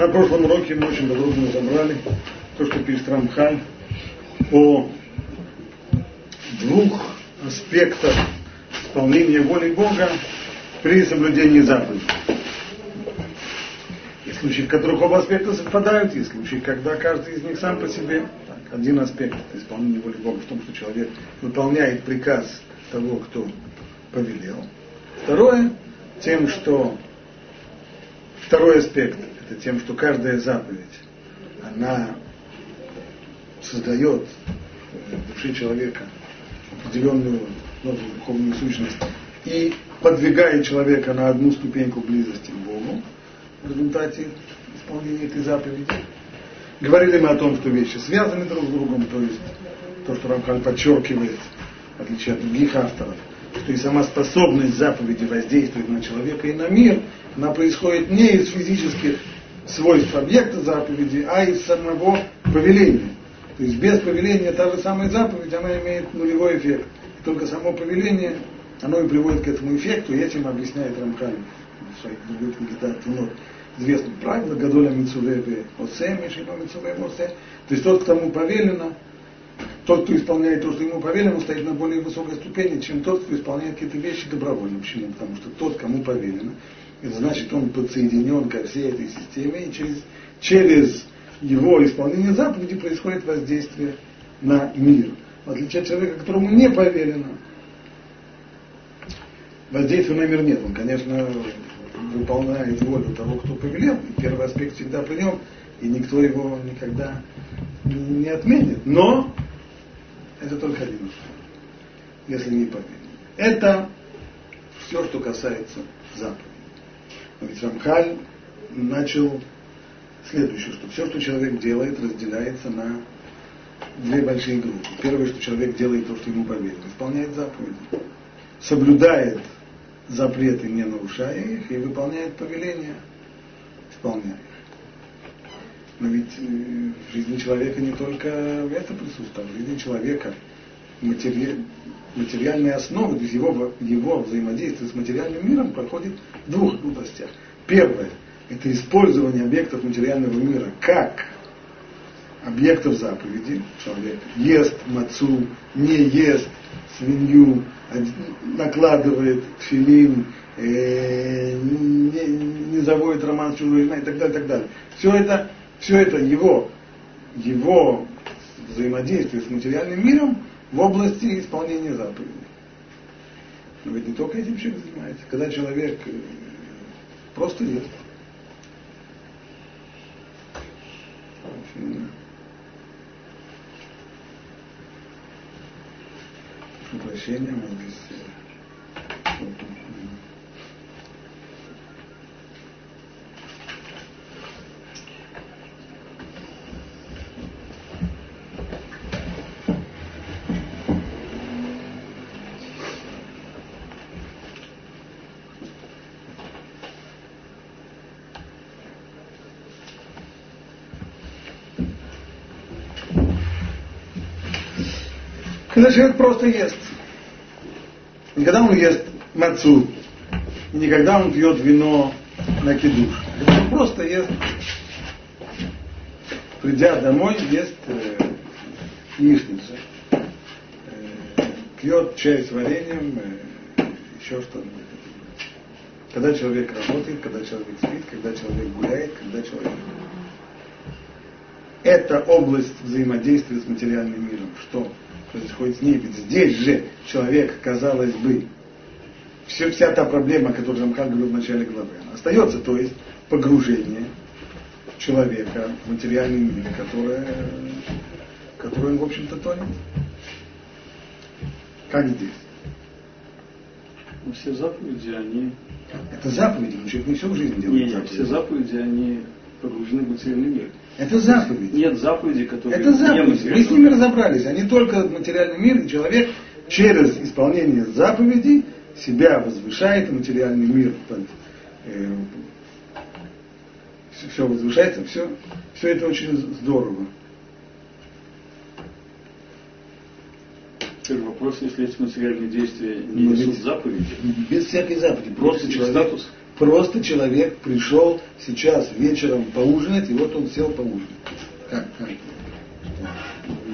На прошлом уроке мы очень подробно разобрали то, что пишет Рамхаль о двух аспектах исполнения воли Бога при соблюдении заповедей. Есть случаи, в которых оба аспекта совпадают, есть случаи, когда каждый из них сам по себе. Так, один аспект исполнения воли Бога в том, что человек выполняет приказ того, кто повелел. Второе, тем, что второй аспект, это тем, что каждая заповедь, она создает в душе человека определенную новую духовную сущность и подвигает человека на одну ступеньку близости к Богу в результате исполнения этой заповеди. Говорили мы о том, что вещи связаны друг с другом, то есть то, что Рамхаль подчеркивает, в отличие от других авторов, что и сама способность заповеди воздействовать на человека и на мир, она происходит не из физических свойств объекта заповеди, а из самого повеления. То есть без повеления та же самая заповедь, она имеет нулевой эффект. И только само повеление, оно и приводит к этому эффекту, и этим объясняет Рамхаль в других книгах Тунот. Известно правило Гадоля Мицуве Осе, Мишима Мицуве Осе. То есть тот, кому повелено, тот, кто исполняет то, что ему повелено, стоит на более высокой ступени, чем тот, кто исполняет какие-то вещи добровольно. Почему? Потому что тот, кому повелено, это значит, он подсоединен ко всей этой системе, и через, через его исполнение заповеди происходит воздействие на мир. В отличие от человека, которому не повелено, воздействия на мир нет. Он, конечно, выполняет волю того, кто повелел, и первый аспект всегда при нем, и никто его никогда не отменит. Но это только один если не повелено. Это все, что касается заповеди. Ведь Рамхаль начал следующее, что все, что человек делает, разделяется на две большие группы. Первое, что человек делает то, что ему повелено, исполняет заповеди, соблюдает запреты, не нарушая их, и выполняет повеления, исполняя их. Но ведь э, в жизни человека не только это присутствует, а в жизни человека матери... материальная основа, его, его взаимодействие с материальным миром проходит в двух областях. Первое – это использование объектов материального мира как объектов заповеди. Человек ест мацу, не ест свинью, накладывает филин, э, не, не заводит роман с чужой и так далее, и так далее. Все это, все это его, его взаимодействие с материальным миром в области исполнения заповедей. Но ведь не только этим человек занимается. Когда человек э, просто ест. Прошу прощения, мы здесь Когда человек просто ест. Никогда он ест мацу, никогда он пьет вино на кидуш. Он просто ест, придя домой, ест э, яичницу, э, пьет чай с вареньем, э, еще что-нибудь. Когда человек работает, когда человек спит, когда человек гуляет, когда человек... Это область взаимодействия с материальным миром. Что? Происходит с ней. Ведь здесь же человек, казалось бы, все, вся та проблема, которую Рамхан говорил в начале главы, она остается, то есть погружение человека в материальный мир, которое, которое он, в общем-то, тонет. Как здесь? Но все заповеди, они... Это заповеди, но человек не все в жизни делает. Нет, нет, все заповеди, они погружены в материальный мир. Это заповеди. Нет заповедей, которые Это заповеди. Мы с ними разобрались. Они только материальный мир, и человек через исполнение заповедей себя возвышает, материальный мир э, все возвышается, все, все это очень здорово. Теперь вопрос, если эти материальные действия не несут заповеди. Без всякой заповеди. Просто человек, статус. Просто человек пришел сейчас вечером поужинать, и вот он сел поужинать. Как? как?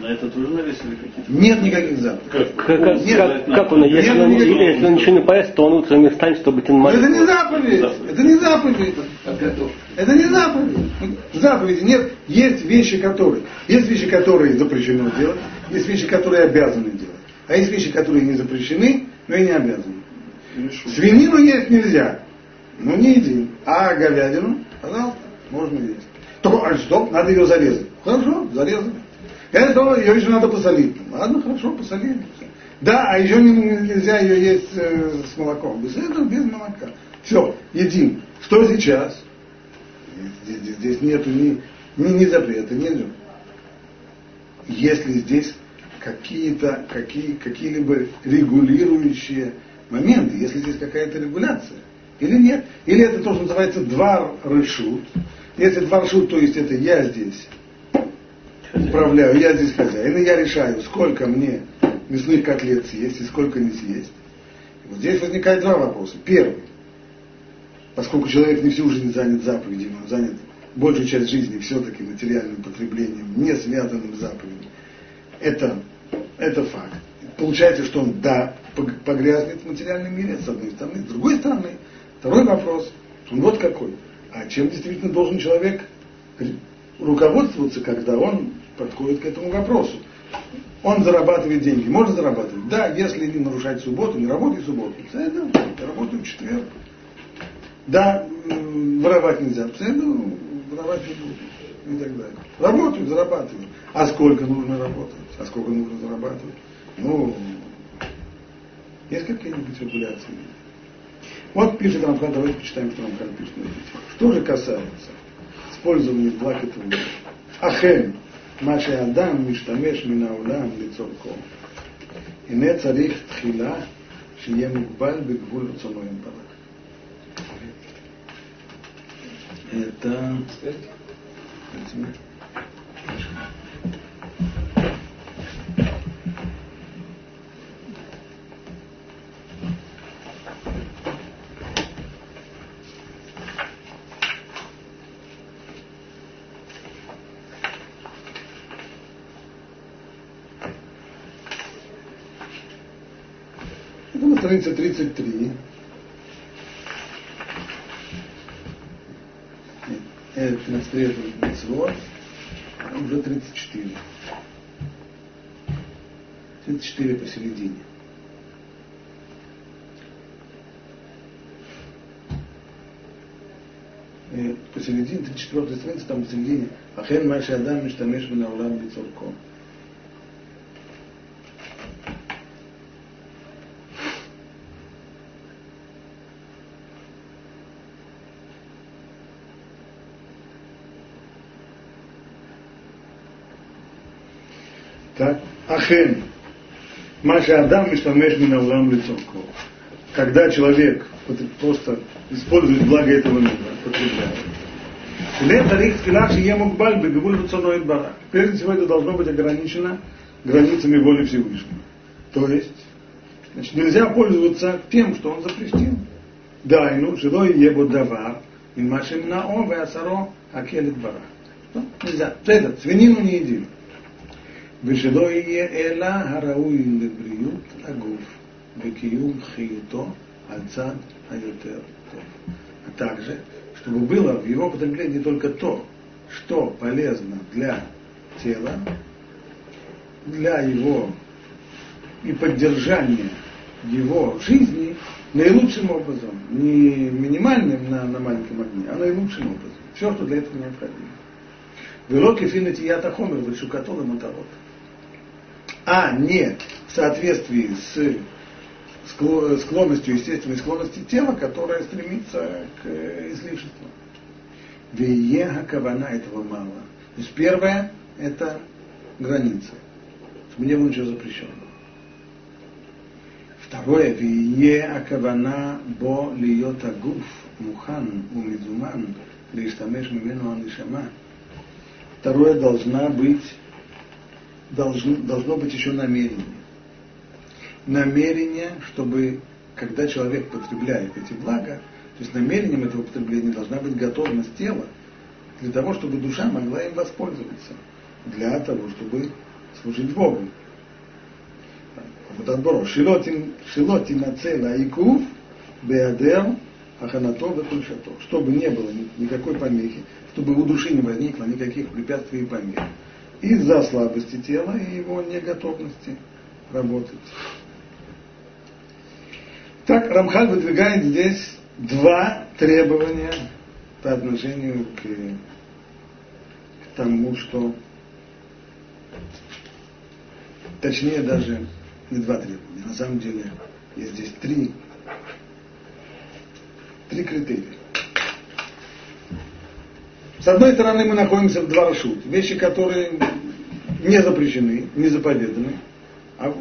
На это тоже навесили какие-то? Нет никаких запахов. Как, Как, как, Нет, как, как он, если нет он, или если он ничего не поест, то он утром не встанет, чтобы на Но это молитву. не заповедь. Заповедь. Это не заповедь. Это не заповедь. Заповеди нет. Есть вещи, которые. Есть вещи, которые запрещено делать. Есть вещи, которые обязаны делать. А есть вещи, которые не запрещены, но и не обязаны. Свинину есть нельзя. Ну не еди. А говядину, пожалуйста, можно есть. Только, а что? Надо ее зарезать. Хорошо, зарезали. Это ее еще надо посолить. Ладно, хорошо, посолили. Да, а еще не- нельзя ее есть э, с молоком. Без этого, без молока. Все, едим. Что сейчас? Здесь, здесь- нету ни, ни, ни запрета, нету. Если здесь какие-то, какие, какие-либо регулирующие моменты, если здесь какая-то регуляция, или нет. Или это то, что называется двар решут. Если двар решут, то есть это я здесь управляю, я здесь хозяин, и я решаю, сколько мне мясных котлет съесть и сколько не съесть. И вот здесь возникает два вопроса. Первый. Поскольку человек не всю жизнь занят заповедями, он занят большую часть жизни все-таки материальным потреблением, не связанным с заповедью. Это, это факт. Получается, что он, да, пог- погрязнет в материальном мире, с одной стороны. С другой стороны, второй вопрос, он вот какой. А чем действительно должен человек руководствоваться, когда он подходит к этому вопросу? Он зарабатывает деньги. Может зарабатывать? Да, если не нарушать субботу, не работай субботу. Цеду, работаю в четверг. Да, воровать нельзя. Цеду, воровать не буду. И так далее. Работаю, зарабатываю. А сколько нужно работать? А сколько нужно зарабатывать? Ну, есть какие-нибудь регуляции? Вот пишет Рамхан, давайте почитаем, что Рамхан пишет на эту тему. Что же касается использования благ этого мира. Ахен, Маши Адам, Миштамеш, Минаулам, Лицорко. הנה צריך תחילה שיהיה מוגבל בגבול רצונו יתברך. Это... Это на странице 33. Это 33 это митцвот, а уже 34. 34 посередине. Э, Посередине, 34 страница, там посередине. Ахен Маши Адам Миштамеш Минаулам Бицорко. Так, Ахен. Маша Адам Миштамеш Минаулам лицовко. Когда человек просто использует благо этого мира, потребляет. Прежде всего это должно быть ограничено границами воли Всевышнего. То есть, значит, нельзя пользоваться тем, что он запретил. Дайну, жилой ебо давар, имашим нао веасаро акелет бара. Что? Нельзя. Это, свинину не едим. ושלא יהיה אלא הראוי לבריאות הגוף וקיום חיותו על צד היותר טוב. А также, чтобы было в его потреблении только то, что полезно для тела, для его и поддержания его жизни наилучшим образом, не минимальным на, на маленьком огне, а наилучшим образом. Все, что для этого необходимо. Вело кефинати ята хомер, вешукатол и мотовод а не в соответствии с скло- склонностью, естественной склонности тела, которая стремится к э, излишеству. Веега кавана этого мало. То есть первое – это граница. Чтобы не было ничего запрещенного. Второе – вие акавана бо льет агуф мухан умизуман лиштамеш мимену анишама. Второе должна быть должно, должно быть еще намерение. Намерение, чтобы, когда человек потребляет эти блага, То есть намерением этого потребления должна быть готовность тела для того, чтобы душа могла им воспользоваться, для того, чтобы служить Богу. Вот отбор. Шилоти нацела икув беадер аханато векульшато. Чтобы не было никакой помехи, чтобы у души не возникло никаких препятствий и помех. Из-за слабости тела и его неготовности работать. Так Рамхаль выдвигает здесь два требования по отношению к, к тому, что точнее даже не два требования, на самом деле есть здесь три, три критерия. С одной стороны, мы находимся в два рашут, вещи, которые не запрещены, не заповеданы, а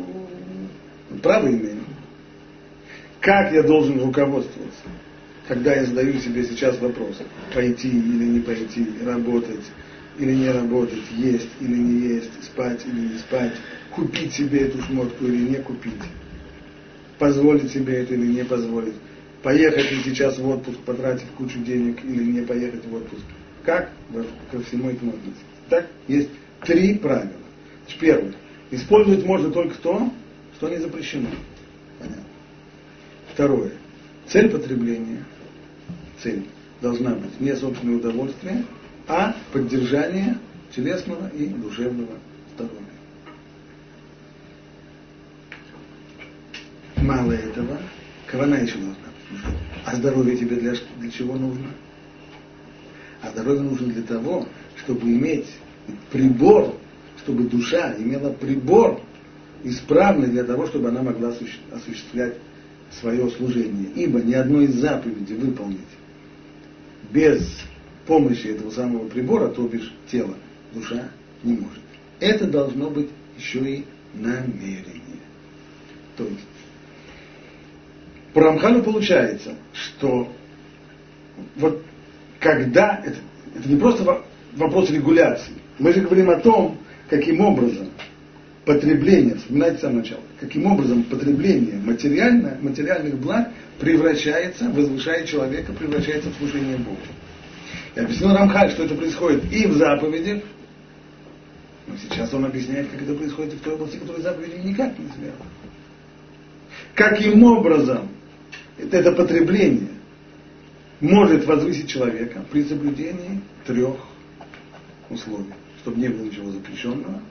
право имеем. Как я должен руководствоваться, когда я задаю себе сейчас вопрос, пойти или не пойти, работать или не работать, есть или не есть, спать или не спать, купить себе эту шмотку или не купить, позволить себе это или не позволить, поехать ли сейчас в отпуск, потратить кучу денег или не поехать в отпуск. Как ко всему этому относиться? Так, есть три правила. Первое. Использовать можно только то, что не запрещено. Понятно. Второе. Цель потребления, цель должна быть не собственное удовольствие, а поддержание телесного и душевного здоровья. Мало этого, кавана еще должна быть. А здоровье тебе для, для чего нужно? А здоровье нужно для того, чтобы иметь прибор, чтобы душа имела прибор исправный для того, чтобы она могла осуществлять свое служение. Ибо ни одной из заповедей выполнить без помощи этого самого прибора, то бишь тела, душа не может. Это должно быть еще и намерение. То есть, по Рамхану получается, что вот когда, это, это не просто вопрос регуляции, мы же говорим о том, каким образом потребление, вспоминайте с самого начала, каким образом потребление материально, материальных благ превращается, возвышает человека, превращается в служение Богу. И объяснил Рамхаль, что это происходит и в заповедях, но сейчас он объясняет, как это происходит и в той области, которая заповедями никак не связана. Каким образом это потребление может возвысить человека при соблюдении трех условий. Чтобы не было ничего запрещенного,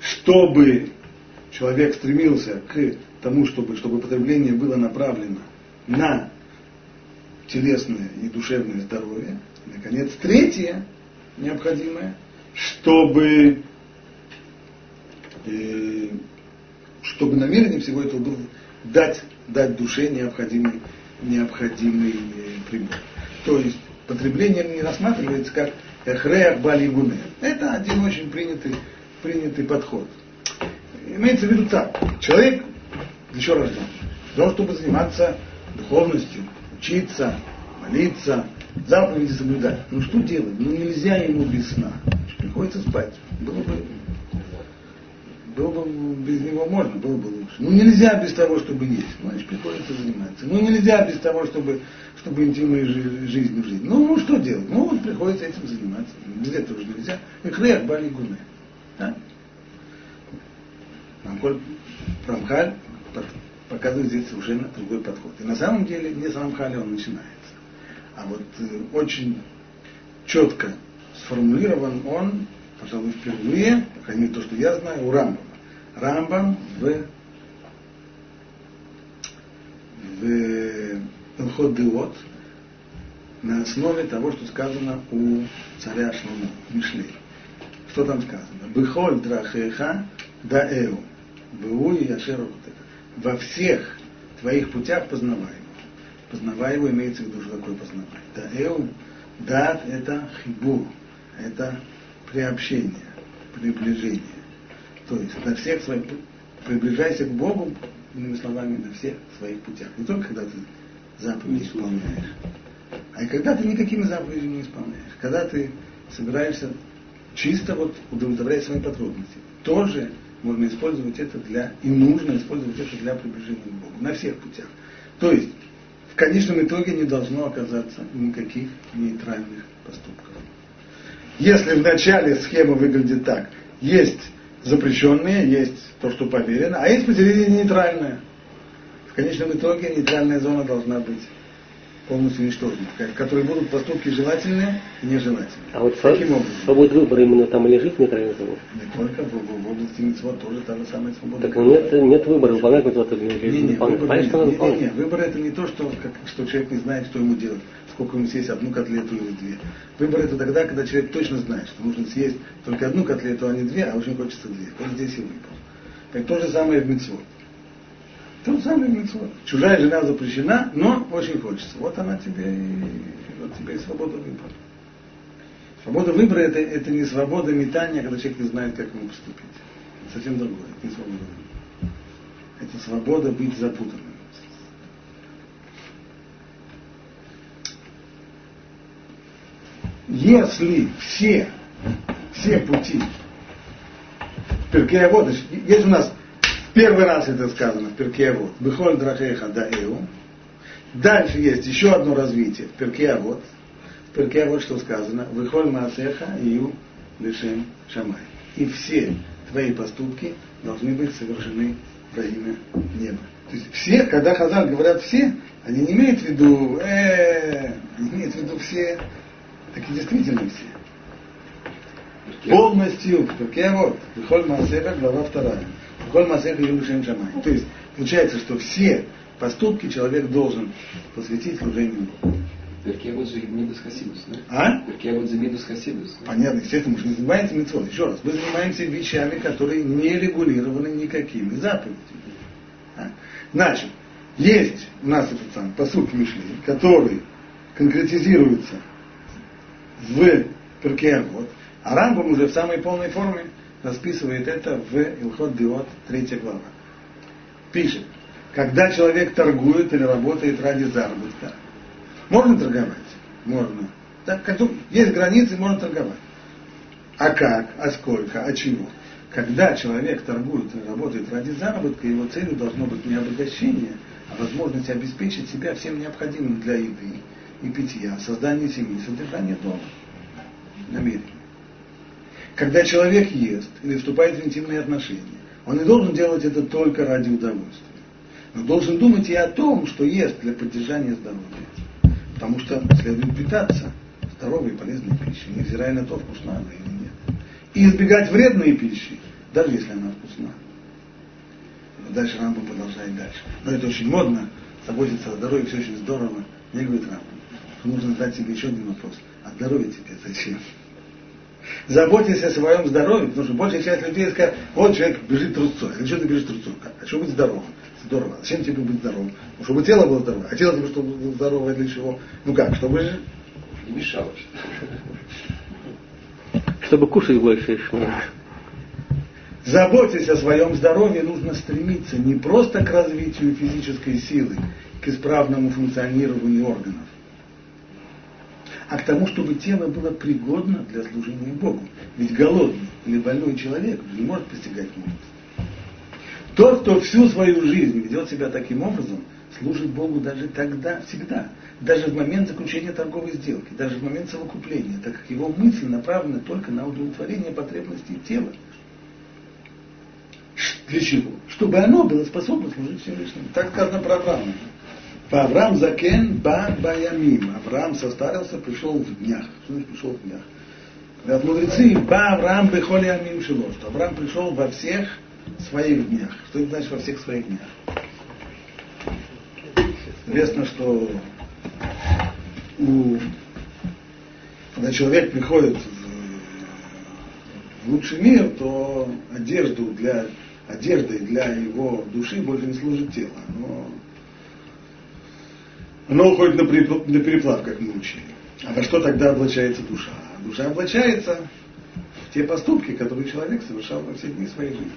чтобы человек стремился к тому, чтобы, чтобы потребление было направлено на телесное и душевное здоровье. И, наконец, третье необходимое, чтобы, э, чтобы намерение всего этого было дать, дать душе необходимый, необходимый э, прибор. То есть потребление не рассматривается как эхреах бали Это один очень принятый принятый подход. Имеется в виду так. Человек еще рожден. Для того, чтобы заниматься духовностью, учиться, молиться, заповеди соблюдать. Ну что делать? Ну нельзя ему без сна. Приходится спать. Было бы, было бы без него можно, было бы лучше. Ну нельзя без того, чтобы есть. Значит, приходится заниматься. Ну нельзя без того, чтобы, чтобы интимной жизнью жить. Ну, ну что делать? Ну вот приходится этим заниматься. Без этого уже нельзя. Хлеб, бали, гуны. Да? Рамхаль показывает здесь совершенно другой подход. И на самом деле не с Рамхаля он начинается. А вот э, очень четко сформулирован он, пожалуй, впервые, по крайней мере, то, что я знаю, у Рамбама. Рамбам в, в Илхот Деот на основе того, что сказано у царя Шломо, Мишлей. Что там сказано? Быхоль драхеха да эу. Быу и Во всех твоих путях познавай его. Познавай его имеется в виду, что такое познавай. Да эу, дат это хибур, это приобщение, приближение. То есть на всех своих приближайся к Богу, иными словами, на всех своих путях. Не только когда ты заповеди исполняешь, а и когда ты никакими заповедями не исполняешь. Когда ты собираешься чисто вот удовлетворять свои потребности. Тоже можно использовать это для, и нужно использовать это для приближения к Богу. На всех путях. То есть, конечном итоге не должно оказаться никаких нейтральных поступков. Если в начале схема выглядит так, есть запрещенные, есть то, что поверено, а есть посередине нейтральное. В конечном итоге нейтральная зона должна быть полностью уничтожены, которые будут поступки желательные и нежелательные. А вот Каким образом? свобода выбора именно там и лежит в нейтральной зоне? Не только в, в, в области митцвот тоже та же самая свобода. Так нет, нет выбора, выполнять митцвот или не, не, выполнять. выбор, не, не, не, не, выбор это не то, что, как, что человек не знает, что ему делать, сколько ему съесть одну котлету или две. Выбор это тогда, когда человек точно знает, что нужно съесть только одну котлету, а не две, а очень хочется две. Вот здесь и выбор. Так то же самое в митцвот. То же самое в митцвот. Чужая жена запрещена, но очень хочется. Вот она тебе и, вот тебе и свобода выбора. Свобода выбора это, это не свобода метания, когда человек не знает, как ему поступить. Это совсем другое. Это не свобода выбора. Это свобода быть запутанным. Если все, все пути Перкея вот, есть у нас первый раз это сказано в Перкея вот, Бехоль Драхеха да Эу. Дальше есть еще одно развитие в Перкея вот. Перкея вот что сказано, Бехоль Маасеха Ию Лешем Шамай. И все твои поступки должны быть совершены во имя неба. То есть все, когда Хазар говорят все, они не имеют в виду, э, они имеют в виду все, так и действительно все. Полностью, как я вот, Бихоль Маасеха, глава вторая. Бихоль Маасеха Юлишем Шамай. То есть, получается, что все поступки человек должен посвятить служению Богу. Вот же Мидус Хасидус, да? А? Перке вот за Мидус Хасидус. Понятно, естественно, мы же не занимаемся митцвот. Еще раз, мы занимаемся вещами, которые не регулированы никакими заповедями. А? Значит, есть у нас этот самый посуд Мишли, который конкретизируется в Перке вот, а Рамбам уже в самой полной форме расписывает это в Илхот Диот, 3 глава. Пишет, когда человек торгует или работает ради заработка, можно торговать? Можно. Так, как, есть границы, можно торговать. А как? А сколько? А чего? Когда человек торгует и работает ради заработка, его целью должно быть не обогащение, а возможность обеспечить себя всем необходимым для еды и питья, создание семьи, содержание дома. Намерение. Когда человек ест или вступает в интимные отношения, он не должен делать это только ради удовольствия. Но должен думать и о том, что ест для поддержания здоровья. Потому что следует питаться здоровой и полезной пищей, невзирая на то, вкусна она или нет. И избегать вредной пищи, даже если она вкусна. Дальше Рамбам продолжает дальше. Но это очень модно, заботиться о здоровье, все очень здорово. Мне говорит Рамбам, нужно задать себе еще один вопрос. А здоровье тебе зачем? Заботьтесь о своем здоровье, потому что большая часть людей скажет, вот человек бежит трусцой. А что ты бежишь трусцой? А чтобы быть здоровым? Здорово. Зачем тебе быть здоровым? Ну, чтобы тело было здоровое. А тело тебе чтобы было здоровое для чего? Ну как, чтобы Не мешало. Чтобы кушать больше. Заботясь о своем здоровье, нужно стремиться не просто к развитию физической силы, к исправному функционированию органов, а к тому, чтобы тело было пригодно для служения Богу. Ведь голодный или больной человек не может постигать мудрость. Тот, кто всю свою жизнь ведет себя таким образом, служит Богу даже тогда, всегда. Даже в момент заключения торговой сделки, даже в момент совокупления, так как его мысль направлена только на удовлетворение потребностей тела. Для чего? Чтобы оно было способно служить Всевышнему. Так сказано про Авраама. Авраам закен ба баямим. Авраам состарился, пришел в днях. Что значит пришел в днях? Говорят мудрецы, ба Авраам бехоли амим шило, что Авраам пришел во всех своих днях. Что это значит во всех своих днях? Известно, что у, когда человек приходит в, лучший мир, то одежду для, одеждой для его души больше не служит тело. Но оно уходит на, на переплав, как мы учили. А во что тогда облачается душа? Душа облачается в те поступки, которые человек совершал во все дни своей жизни.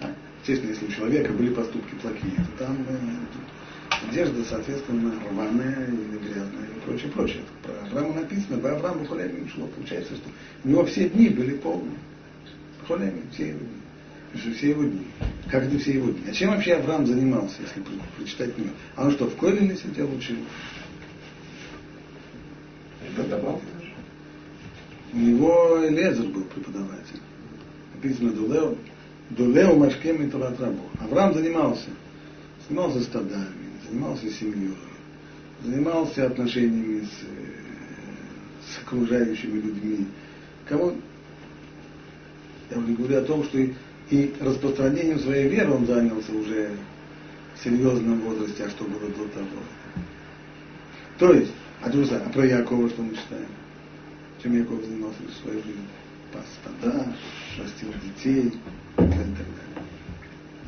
А, естественно, если у человека были поступки плохие, то там э, одежда, соответственно, рваная или грязная и прочее, прочее. Про Авраама написано, по Аврааму Хулями шло. Получается, что у него все дни были полные. Хулями, все. Что все его дни. Как это все его дни. А чем вообще Авраам занимался, если про- прочитать книгу? А он что, в Колеле сидел учил? Преподавал. У него Элезер был преподаватель. Написано Дулео, Дулео Машкем и Турат Рабу. Авраам занимался. Занимался стадами, занимался семьей, занимался отношениями с, э, с окружающими людьми. Кого? Я уже говорю о том, что и, и распространением своей веры он занялся уже в серьезном возрасте, а что было до того. То есть, а, самое, а про Якова что мы читаем? чем Яков занимался всю свою жизнь. Пас стада, растил детей и так далее.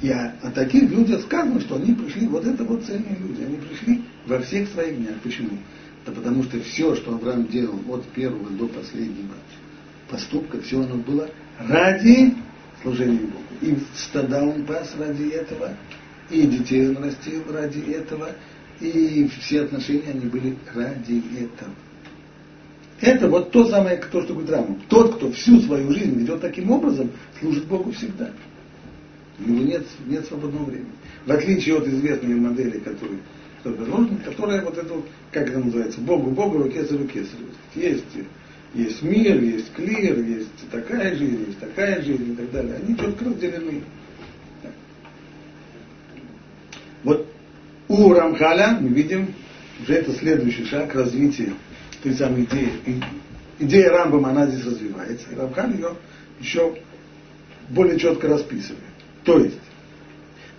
И о, о таких людях сказано, что они пришли, вот это вот цельные люди, они пришли во всех своих днях. Почему? Да потому что все, что Авраам делал от первого до последнего поступка, все оно было ради служения Богу. И стада он пас ради этого, и детей он растил ради этого, и все отношения они были ради этого. Это вот то самое, то, что говорит Раму. Тот, кто всю свою жизнь ведет таким образом, служит Богу всегда. У него нет, нет свободного времени. В отличие от известной модели, которая, которая вот это, вот, как это называется, Богу, Богу, кесарю, кесарю. Есть, есть мир, есть клир, есть такая жизнь, есть такая жизнь и так далее. Они четко разделены. Вот у Рамхаля мы видим, уже это следующий шаг развития той самой идеи. Идея Рамбама, она здесь развивается. И Рамхан ее еще более четко расписывает. То есть,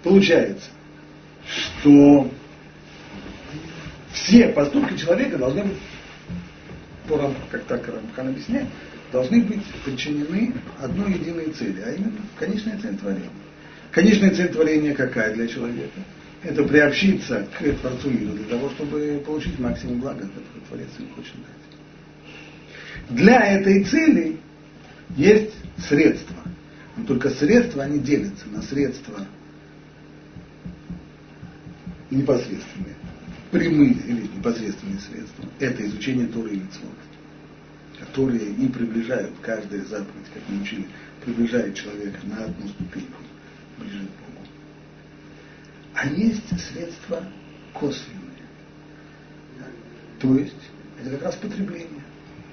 получается, что все поступки человека должны быть, по как так Рамхан объясняет, должны быть подчинены одной единой цели, а именно конечная цель творения. Конечная цель творения какая для человека? Это приобщиться к Творцу мира для того, чтобы получить максимум блага, который Творец им хочет дать. Для этой цели есть средства. Но только средства, они делятся на средства непосредственные, прямые или непосредственные средства. Это изучение Торы и Митцвот, которые и приближают, каждая заповедь, как мы учили, приближает человека на одну ступеньку ближе к Богу. А есть средства косвенные. То есть, это как раз потребление.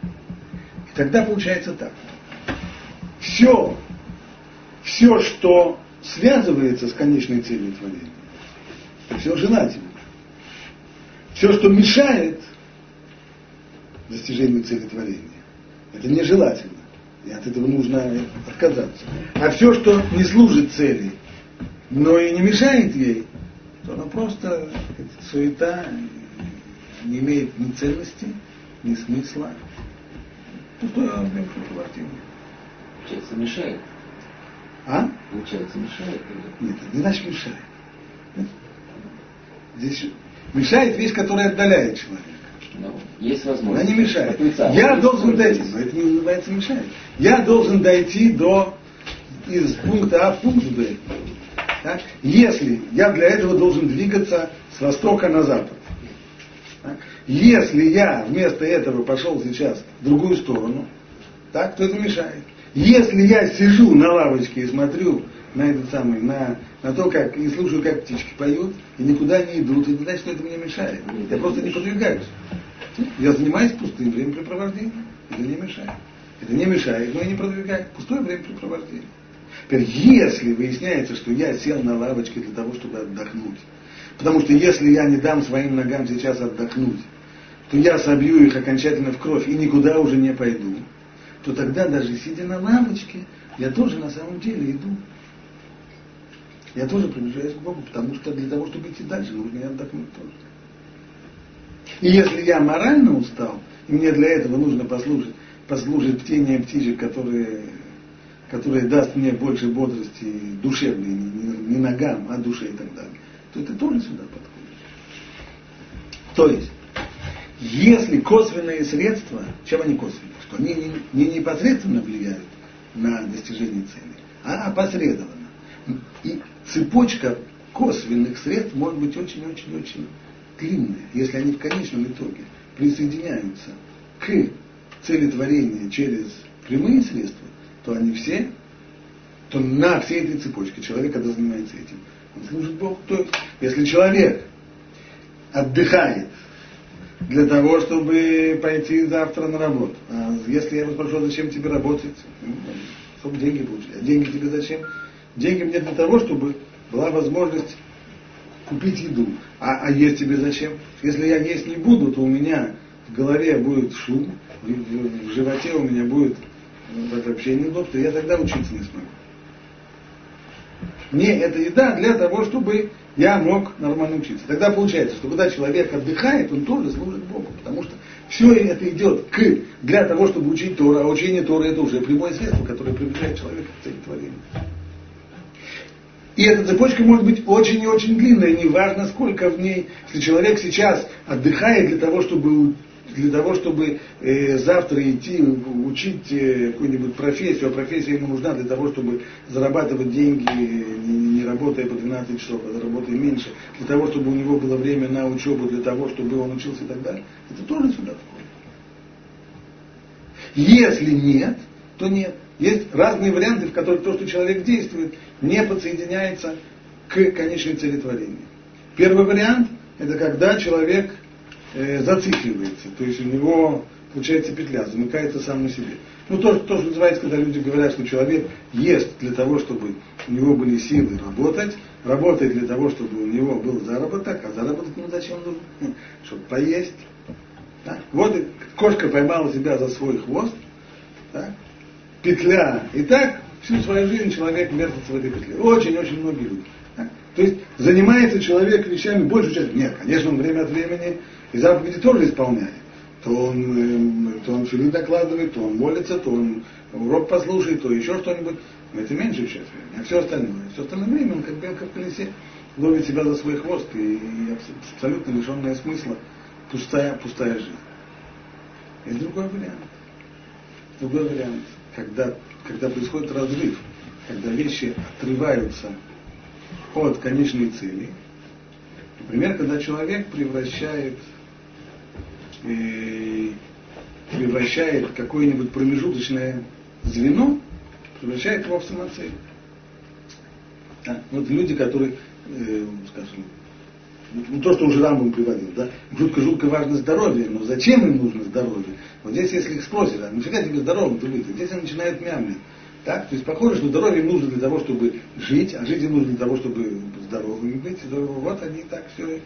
И тогда получается так. Все, все, что связывается с конечной целью творения, все желательно. Все, что мешает достижению цели творения, это нежелательно. И от этого нужно отказаться. А все, что не служит цели, но и не мешает ей, то оно просто суета, не имеет ни ценности, ни смысла. Пустое времяпрепровождение. Получается, мешает. А? Получается, мешает. Нет, это не значит мешает. Здесь мешает вещь, которая отдаляет человека. Ну, есть Она возможность. не мешает. Я Есть должен дойти, но это не называется мешает. Я должен дойти до из пункта А в пункт Б. Так? Если я для этого должен двигаться с востока на запад. Так? Если я вместо этого пошел сейчас в другую сторону, так, то это мешает. Если я сижу на лавочке и смотрю на этот самый, на, на то, как, и слушаю, как птички поют, и никуда не идут, это не значит, что это мне мешает. Я просто не подвигаюсь. Я занимаюсь пустым времяпрепровождением. Это не мешает. Это не мешает, но и не продвигает. Пустое времяпрепровождение. Теперь, если выясняется, что я сел на лавочке для того, чтобы отдохнуть, потому что если я не дам своим ногам сейчас отдохнуть, то я собью их окончательно в кровь и никуда уже не пойду, то тогда даже сидя на лавочке, я тоже на самом деле иду. Я тоже приближаюсь к Богу, потому что для того, чтобы идти дальше, нужно и отдохнуть тоже. И если я морально устал, и мне для этого нужно послушать, послушать птение птичек, которые, которые даст мне больше бодрости душевной, не, не- не ногам, а душе и так далее, то это тоже сюда подходит. То есть, если косвенные средства, чем они косвенные? Что они не, не непосредственно влияют на достижение цели, а опосредованно. И цепочка косвенных средств может быть очень-очень-очень длинная, если они в конечном итоге присоединяются к цели творения через прямые средства, то они все то на всей этой цепочке человек, когда занимается этим, он служит Богу. То есть, если человек отдыхает для того, чтобы пойти завтра на работу, а если я его спрошу, зачем тебе работать, ну, чтобы деньги получить, а деньги тебе зачем? Деньги мне для того, чтобы была возможность купить еду. А, а есть тебе зачем? Если я есть не буду, то у меня в голове будет шум, в, в, в животе у меня будет ну, это вообще неудобство, я тогда учиться не смогу. Мне эта еда для того, чтобы я мог нормально учиться. Тогда получается, что когда человек отдыхает, он тоже служит Богу, потому что все это идет к, для того, чтобы учить Тора, а учение Торы это уже прямое средство, которое приближает человека к цели творения. И эта цепочка может быть очень и очень длинная, неважно сколько в ней. Если человек сейчас отдыхает для того, чтобы для того, чтобы э, завтра идти учить э, какую-нибудь профессию, а профессия ему нужна для того, чтобы зарабатывать деньги, не, не работая по 12 часов, а работая меньше, для того, чтобы у него было время на учебу, для того, чтобы он учился и так далее, это тоже сюда входит. Если нет, то нет. Есть разные варианты, в которых то, что человек действует, не подсоединяется к конечной цели творения. Первый вариант – это когда человек э, зацикливается, то есть у него получается петля, замыкается сам на себе. Ну, то, то, что называется, когда люди говорят, что человек ест для того, чтобы у него были силы работать, работает для того, чтобы у него был заработок, а заработок ему зачем нужен? Чтобы поесть. Да? Вот кошка поймала себя за свой хвост, да? Петля. И так всю свою жизнь человек вертится в этой петле. Очень-очень многие люди. То есть занимается человек вещами большую часть. Нет, конечно, он время от времени и заповеди тоже исполняет. То он, э, то он филин докладывает, то он молится, то он урок послушает, то еще что-нибудь. Но это меньше часть времени. А все остальное. Все остальное время он как белка в колесе ловит себя за свой хвост и абсолютно лишенная смысла пустая, пустая жизнь. Есть другой вариант. Другой вариант, когда, когда происходит разрыв, когда вещи отрываются от конечной цели. Например, когда человек превращает, э, превращает какое-нибудь промежуточное звено, превращает его в самоцель. Да? Вот люди, которые, э, скажем, ну, то, что уже Рамбам приводил, да, жутко-жутко важно здоровье, но зачем им нужно здоровье? Вот здесь, если их спросят, а нафига тебе здоровым ты быть? Здесь они начинают мямлить. Так? То есть похоже, что здоровье им нужно для того, чтобы жить, а жить им нужно для того, чтобы здоровыми быть. Вот они так все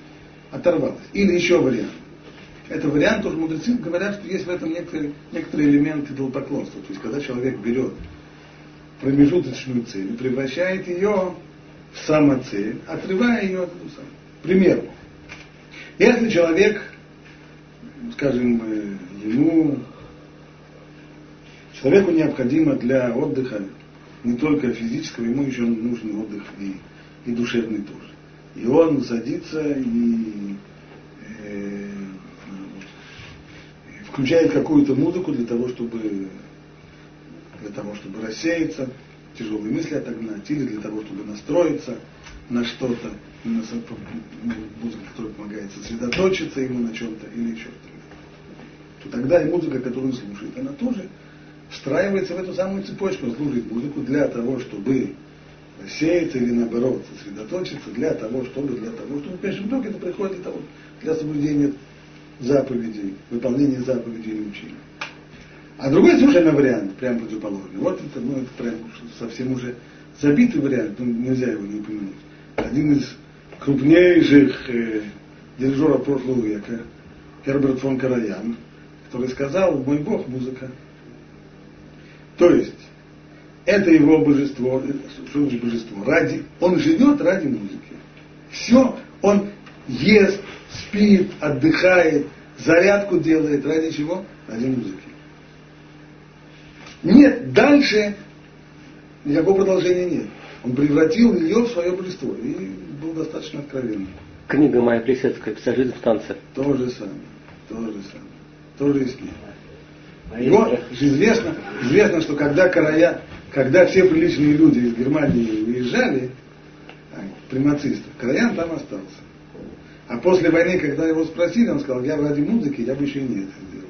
оторвалось. Или еще вариант. Это вариант, тоже мудрецы говорят, что есть в этом некоторые, некоторые элементы идолопоклонства. То есть, когда человек берет промежуточную цель и превращает ее в самоцель, отрывая ее от эту самую. Пример. Если человек, скажем, э, ему, человеку необходимо для отдыха не только физического, ему еще нужен отдых и, и душевный тоже. И он садится и э, включает какую-то музыку для того, чтобы для того, чтобы рассеяться, тяжелые мысли отогнать, или для того, чтобы настроиться на что-то, на музыка, которая помогает сосредоточиться ему на чем-то или еще что-то. То тогда и музыка, которую он слушает, она тоже встраивается в эту самую цепочку. Слушает музыку для того, чтобы рассеяться или наоборот сосредоточиться, для того, чтобы, для того, чтобы, конечно, вдруг это приходит для того, для соблюдения заповедей, выполнения заповедей или учения. А другой совершенно вариант, прям противоположный. Вот это, ну, это прям совсем уже забитый вариант, ну, нельзя его не упомянуть. Один из крупнейших э, дирижеров прошлого века, Герберт фон Караян, который сказал, мой Бог музыка. То есть, это его божество, что значит божество? Ради, он живет ради музыки. Все, он ест, спит, отдыхает, зарядку делает. Ради чего? Ради музыки. Нет, дальше никакого продолжения нет. Он превратил ее в свое божество и был достаточно откровенным. Книга Майя Плесецкая «Вся жизнь в танце». То же самое, то же самое, то же и с ней. Но известно, известно, что когда Карая, когда все приличные люди из Германии уезжали, а, примацистов, Караян там остался. А после войны, когда его спросили, он сказал, я ради музыки, я бы еще и не это сделал.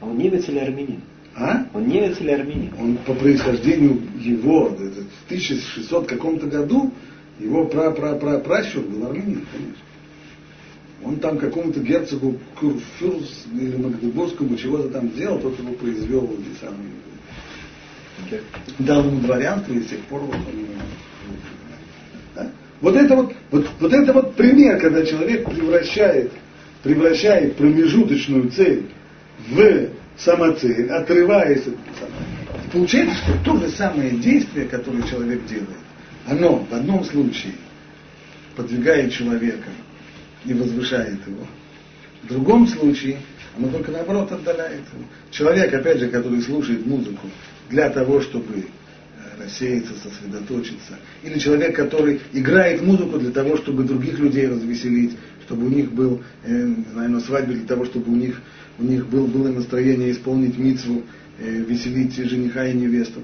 А он немец или армянин? А? Он немец или армянин? Он по происхождению его, в 1600 каком-то году, его пра пра пра пращур был армянин, конечно. Он там какому-то герцогу Курфюрс или Магдебургскому чего-то там сделал, тот его произвел и сам дал ему дворянство, и с тех пор вот он да? Вот это вот, вот, вот это вот пример, когда человек превращает, превращает промежуточную цель в самоцель, отрываясь от самой. Получается, что то же самое действие, которое человек делает, оно в одном случае подвигает человека и возвышает его. В другом случае оно только наоборот отдаляет его. Человек, опять же, который слушает музыку для того, чтобы э, рассеяться, сосредоточиться. Или человек, который играет музыку для того, чтобы других людей развеселить, чтобы у них был, э, не знаю, на свадьбе для того, чтобы у них, у них был, было настроение исполнить митцву, э, веселить жениха и невесту.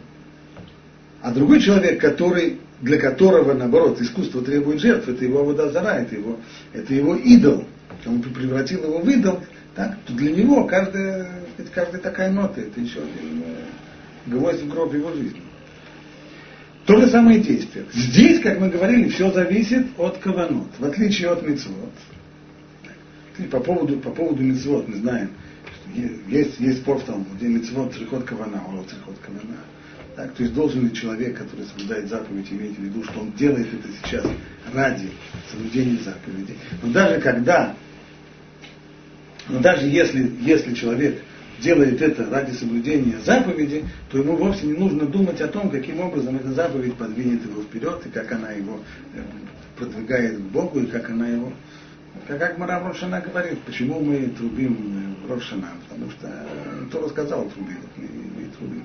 А другой человек, который, для которого, наоборот, искусство требует жертв, это его водозара, это его, это его идол. Он превратил его в идол, так, то для него каждая, каждая такая нота, это еще один э, гвоздь в гроб его жизни. То же самое действие. Здесь, как мы говорили, все зависит от каванот, в отличие от мецвод. По поводу, по поводу мецвод мы знаем, есть, есть спор в том, где мецвод трихот кавана, урод трихот кавана. Так, то есть должен ли человек, который соблюдает заповедь, иметь в виду, что он делает это сейчас ради соблюдения заповедей. Но даже когда, но даже если, если человек делает это ради соблюдения заповеди, то ему вовсе не нужно думать о том, каким образом эта заповедь подвинет его вперед, и как она его э, продвигает к Богу, и как она его... Как, как Марам Рошана говорит, почему мы трубим э, Рошана, потому что э, кто рассказал труби, вот мы, мы трубим.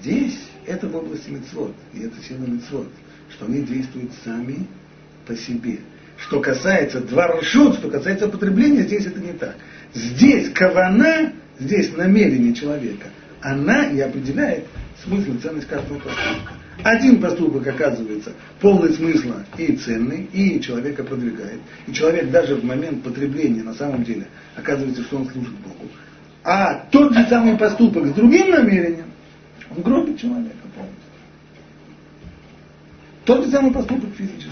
Здесь это в области мецвод, и это сила мецвод, что они действуют сами по себе. Что касается два решут, что касается потребления, здесь это не так. Здесь кавана, здесь намерение человека, она и определяет смысл и ценность каждого поступка. Один поступок оказывается полный смысла и ценный, и человека продвигает. И человек даже в момент потребления на самом деле оказывается, что он служит Богу. А тот же самый поступок с другим намерением, он гробит человека полностью. Тот же самый поступок физически.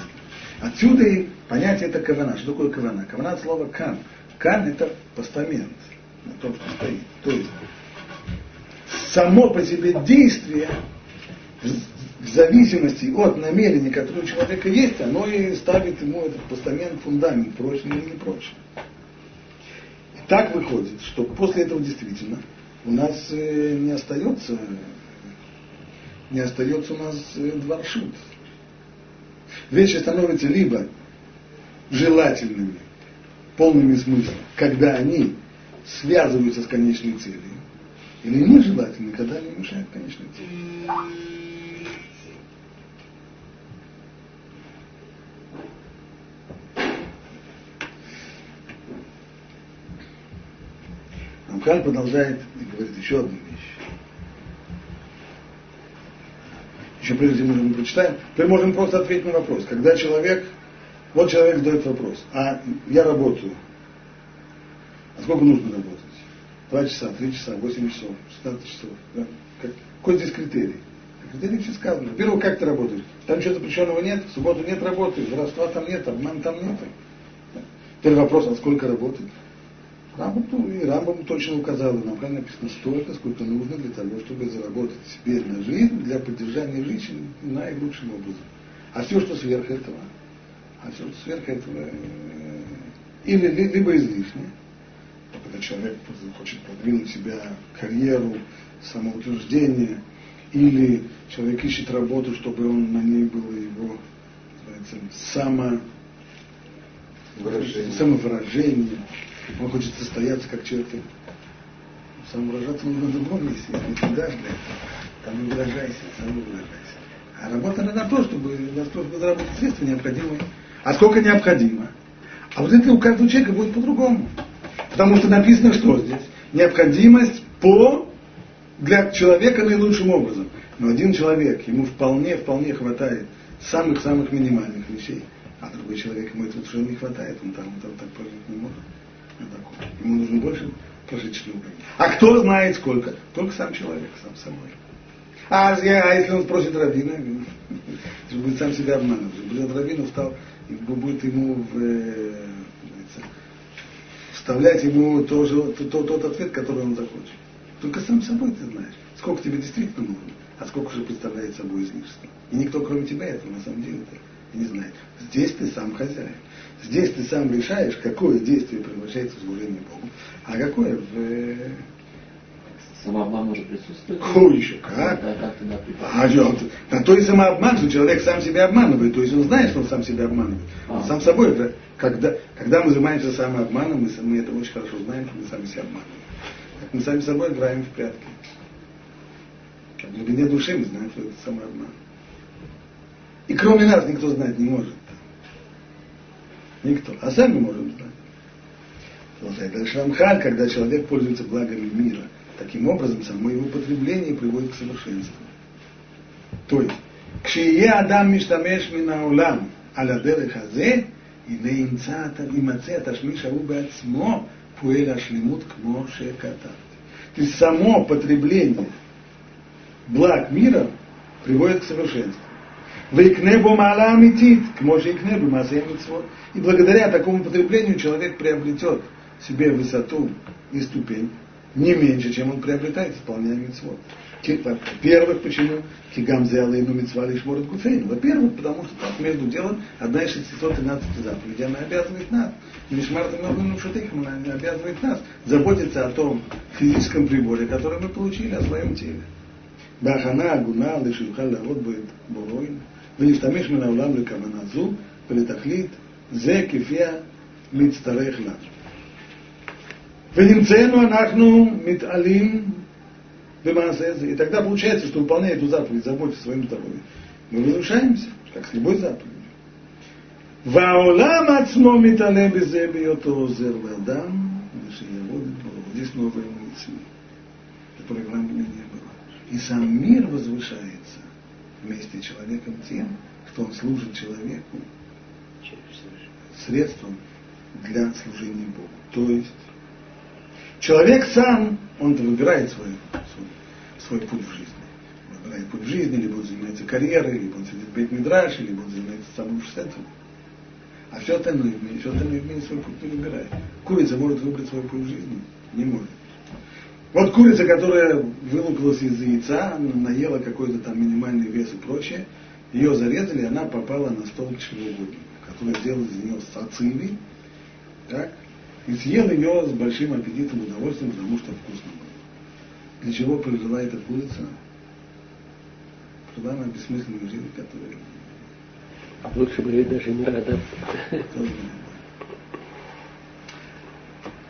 Отсюда и понятие это кавана. Что такое кавана? Кавана от слова кан. Кан это постамент на том, что стоит. То есть само по себе действие в зависимости от намерения, которое у человека есть, оно и ставит ему этот постамент, фундамент, прочный или не прочный. И так выходит, что после этого действительно у нас э, не остается, не остается у нас э, дворшут. Вещи становятся либо желательными, полными смысла, когда они связываются с конечной целью, или нежелательны, когда они мешают конечной цели. Рамхаль продолжает и говорит еще одну вещь. Еще прежде чем мы прочитаем, теперь можем просто ответить на вопрос. Когда человек, вот человек задает вопрос, а я работаю, а сколько нужно работать? Два часа, три часа, восемь часов, 16 часов. Да? Как, какой здесь критерий? Критерий все сказано. Во-первых, как ты работаешь? Там чего-то запрещенного нет, в субботу нет работы, воровства там нет, обман там нет. Теперь вопрос, а сколько работать? Рамбам, и Рамбам точно указал, нам написано столько, сколько нужно для того, чтобы заработать себе на жизнь, для поддержания жизни наилучшим образом. А все, что сверх этого, а все, что сверх этого, э, или либо излишнее, когда человек хочет продвинуть себя, карьеру, самоутверждение, или человек ищет работу, чтобы он на ней было его само, выражение. самовыражение, он хочет состояться как человек. Самовыражаться нужно другом если ты дашь для этого. Там не выражайся, сам не выражайся. А работа на то, чтобы, на то, чтобы заработать средства необходимые. А сколько необходимо? А вот это у каждого человека будет по-другому. Потому что написано что здесь? Необходимость по для человека наилучшим образом. Но один человек, ему вполне, вполне хватает самых-самых минимальных вещей, а другой человек ему этого совершенно не хватает, он там, там так прожить не может. Ему нужно больше прожиточного А кто знает сколько? Только сам человек, сам собой. А, а если он спросит Равина, будет сам себя обманывать. Будет Равину стал, будет ему в, э, вставлять ему тоже, тот, тот ответ, который он захочет. Только сам собой ты знаешь, сколько тебе действительно нужно, а сколько уже представляет собой излишество. И никто, кроме тебя, этого на самом деле не знает. Здесь ты сам хозяин. Здесь ты сам решаешь, какое действие превращается в служение Богу, а какое в... Э, самообман может присутствовать? О, еще как? Да, как тогда а, на то и самообман, что человек сам себя обманывает. То есть он знает, что он сам себя обманывает. А. Он сам собой. Это, когда, когда мы занимаемся самообманом, мы, мы это очень хорошо знаем, что мы сами себя обманываем. Как мы сами собой играем в прятки. В глубине души мы знаем, что это самообман. И кроме нас никто знать не может. Никто. А сами можем знать. Продолжает дальше Рамхаль, когда человек пользуется благами мира, таким образом само его потребление приводит к совершенству. То есть, кшие адам миштамеш минаулам, алядеры хазе, и наимца имаце ташмиша убацмо, пуэля шлемут к моше. То есть само потребление благ мира приводит к совершенству. Вейкнебу мала аметит, к може икнебу массе И благодаря такому потреблению человек приобретет себе высоту и ступень не меньше, чем он приобретает, исполняя митцвот. Во-первых, почему? Кигам зеалейну митцва лишь может гуфейн. Во-первых, потому что так между делом одна из 613 заповедей, она обязывает нас. Мишмарта Мелгуну Шатыхам, она обязывает нас заботиться о том физическом приборе, который мы получили, о своем теле. Бахана, Агуна, Лешилха, Лавод, Боройн. ולהשתמש מן העולם לכוונה זו ולתכלית זה כפי המצטרך לנו. ונמצאנו אנחנו מתעלים במעשה זה. И тогда получается, что выполняя эту заповедь, заботиться о своем здоровье, мы разрушаемся, как с любой заповедью. והעולם עצמו מתעלה בזה בהיותו עוזר לאדם, ושיעבוד את ברוך. Здесь новое мысли, которое в Рамбаме не было. И сам мир возвышается Вместе с человеком тем, что он служит человеку средством для служения Богу. То есть человек сам, он выбирает свой, свой, свой путь в жизни. Выбирает путь в жизни, либо он занимается карьерой, либо он сидит в бейт мидраше, либо он занимается самоушеством. А все остальное все остальное в мире свой путь не выбирает. Курица может выбрать свой путь в жизни? Не может. Вот курица, которая вылупилась из яйца, наела какой-то там минимальный вес и прочее, ее зарезали, она попала на стол к чревоугоднику, который сделал из нее сацили, так, и съел ее с большим аппетитом и удовольствием, потому что вкусно было. Для чего прожила эта курица? Прожила она бессмысленную жизнь, которая... Лучше бы ей даже не радоваться.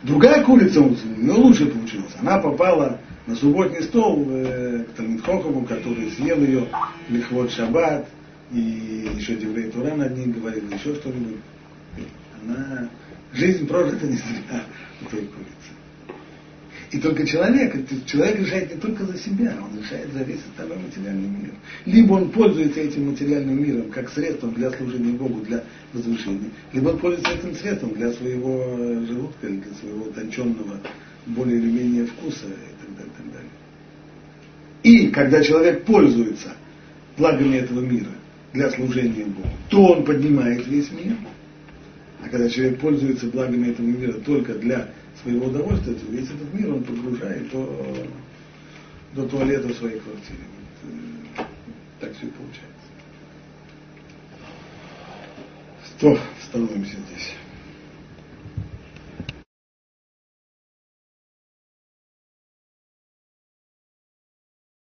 Другая курица у нее лучше получилось. Она попала на субботний стол э, к Талмитхохову, который съел ее Лихвот Шаббат, и еще Деврей Тура над ней говорил, еще что-нибудь. Она, жизнь прожита не зря у той курицы. И только человек, человек решает не только за себя, он решает за весь остальной материальный мир. Либо он пользуется этим материальным миром как средством для служения Богу, для возвышения, либо он пользуется этим средством для своего желудка или для своего утонченного более или менее вкуса и так далее. И, так далее. и когда человек пользуется благами этого мира для служения Богу, то он поднимает весь мир. А когда человек пользуется благами этого мира только для своего удовольствия, то весь этот мир он погружает до, до туалета в своей квартире. Э, так все и получается. Что, становимся здесь.